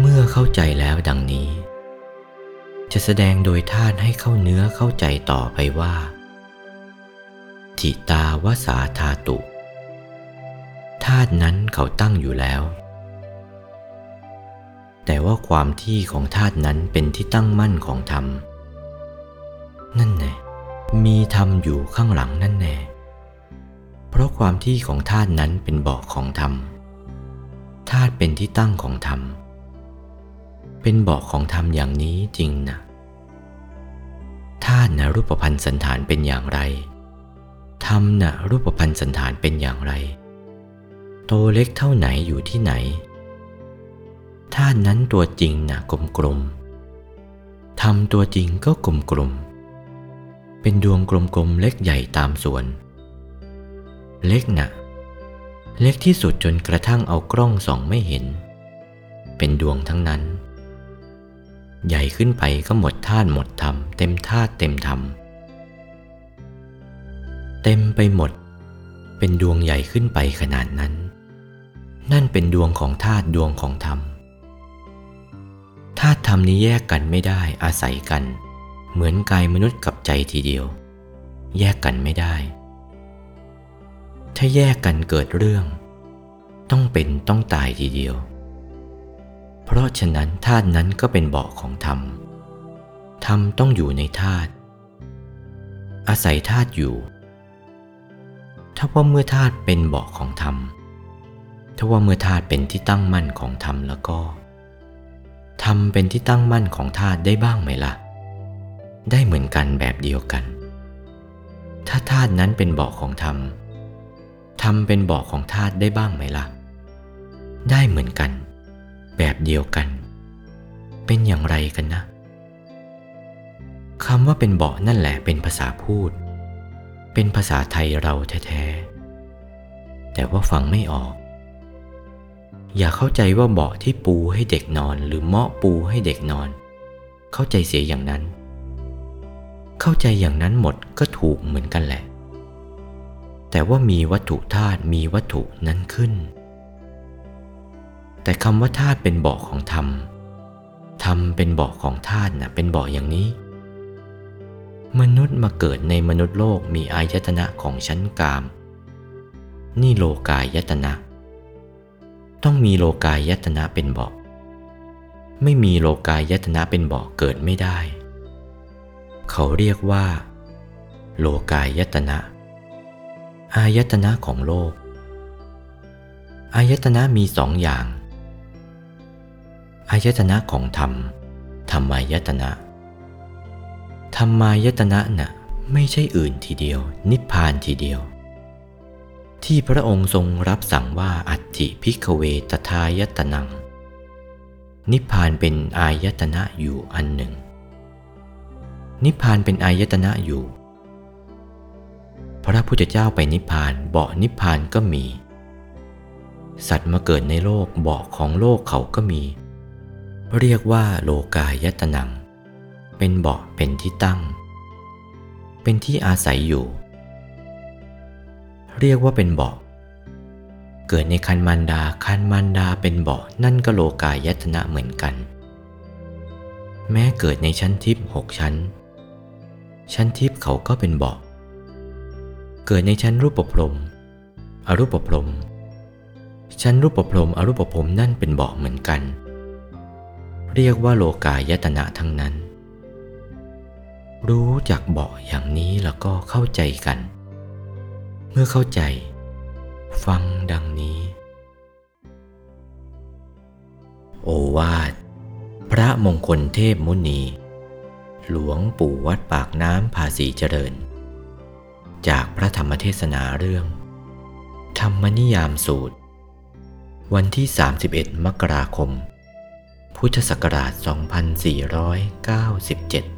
เมื่อเข้าใจแล้วดังนี้ จะแสดงโดยท่านให้เข้าเนื้อเข้าใจต่อไปว่าทิตาวสาธาตุธาตุนั้นเขาตั้งอยู่แล้ว แต่ว่าความที่ของธาตุนั้นเป็นที่ตั้งมั่นของธรรม นั่นแน่มีธรรมอยู่ข้างหลังนั่นแน่เพราะความที่ของธาตุนั้นเป็นบอกของธรรมธาตุเป็นที่ตั้งของธรรม เป็นบอกของธรรมอย่างนี้จริงนะธาตุนะรูปพันธ์สันฐานเป็นอย่างไรธรรมนะรูปพันธ์สันฐานเป็นอย่างไร โตเล็กเท่าไหนอยู่ที่ไหนธาตุนั้นตัวจริงนะกลมกลมธรรมตัวจริงก็กลมกลมเป็นดวงกลมๆเล็กใหญ่ตามส่วน เล็กนะ่ะเล็กที่สุดจนกระทั่งเอากล้องส่องไม่เห็น เป็นดวงทั้งนั้น ใหญ่ขึ้นไปก็หมดธาตุหมดธรรมเต็มธาตุเต็มธรรม เต็มไปหมด เป็นดวงใหญ่ขึ้นไปขนาดนั้น นั่นเป็นดวงของธาตุดวงของธรรมธาตุธรรมนี้แยกกันไม่ได้อาศัยกัน เหมือนกายมนุษย์กับใจทีเดียว แยกกันไม่ได้ ถ้าแยกกันเกิดเรื่อง ต้องเป็นต้องตายทีเดียว ราะฉะนั้นธาตุนั้นก็เป็นเบาะของธรรม ธรรมต้องอยู่ในธาตุ อาศัยธาตุอยู่ ถ้าว่าเมื่อธาตุเป็นเบาะของธรรม ถ้าว่าเมื่อธาตุเป็นที่ตั้งมั่นของธรรมแล้วก็ ธรรมเป็นที่ตั้งมั่นของธาตุได้บ้างไหมละ่ะ ได้เหมือนกันแบบเดียวกัน ถ้าธาตุนั้นเป็นเบาะของธรรมทำเป็นเบอกของธาตุได้บ้างไหมละ่ะ ได้เหมือนกัน แบบเดียวกัน เป็นอย่างไรกันนะคำว่าเป็นเบาะนั่นแหละเป็นภาษาพูด เป็นภาษาไทยเราแท้ๆ แต่ว่าฟังไม่ออก อย่าเข้าใจว่าเบาะที่ปูให้เด็กนอน หรือเมาะปูให้เด็กนอน เข้าใจเสียอย่างนั้น เข้าใจอย่างนั้นหมดก็ถูกเหมือนกันแหละ แต่ว่ามีวัตถุธาตุมีวัตถุนั้นขึ้น แต่คำว่าธาตุเป็นบอกของธรรม ธรรมเป็นบอกของธาตุนะเป็นบอกอย่างนี้ มนุษย์มาเกิดในมนุษย์โลกมีอายตนะของชั้นกาม นี่โลกายตนะ ต้องมีโลกายตนะเป็นบอกไม่มีโลกายตนะเป็นบอกเกิดไม่ได้ เขาเรียกว่า โลกายตนะ อายตนะของโลก อายตนะมีสองอย่าง อายตนะของธรรม ธรรมายตนะ ธรรมายตนะน่ะไม่ใช่อื่นทีเดียว นิพพานทีเดียว ที่พระองค์ทรงรับสั่งว่าอัตถิพิกเวตทายตนัง นิพพานเป็นอายตนะอยู่อันหนึ่ง นิพพานเป็นอายตนะอยู่ พระพุทธเจ้าไปนิพพานเบาะนิพพานก็มี สัตว์มาเกิดในโลกเบาะของโลกเขาก็มี เรียกว่าโลกายตนัง เป็นเบาะเป็นที่ตั้ง เป็นที่อาศัยอยู่ เรียกว่าเป็นเบาะเกิดในคันมันดาคันมันดาเป็นเบาะนั่นก็โลกายตนะเหมือนกัน แม้เกิดในชั้นทิพย์หกชั้น ชั้นทิพย์เขาก็เป็นเบาะเกิดในชั้นรูปพรมอรูปพรมชั้นรูปพรมอรูปพรมนั่นเป็นเบาะเหมือนกัน เรียกว่าโลกายตนะทั้งนั้น รู้จักเบาะอย่างนี้แล้วก็เข้าใจกัน เมื่อเข้าใจ ฟังดังนี้ โอวาท พระมงคลเทพมุนี หลวงปู่วัดปากน้ำภาษีเจริญ จากพระธรรมเทศนาเรื่อง ธรรมนิยามสูตรวันที่ 31 มกราคม พุทธศักราช 2497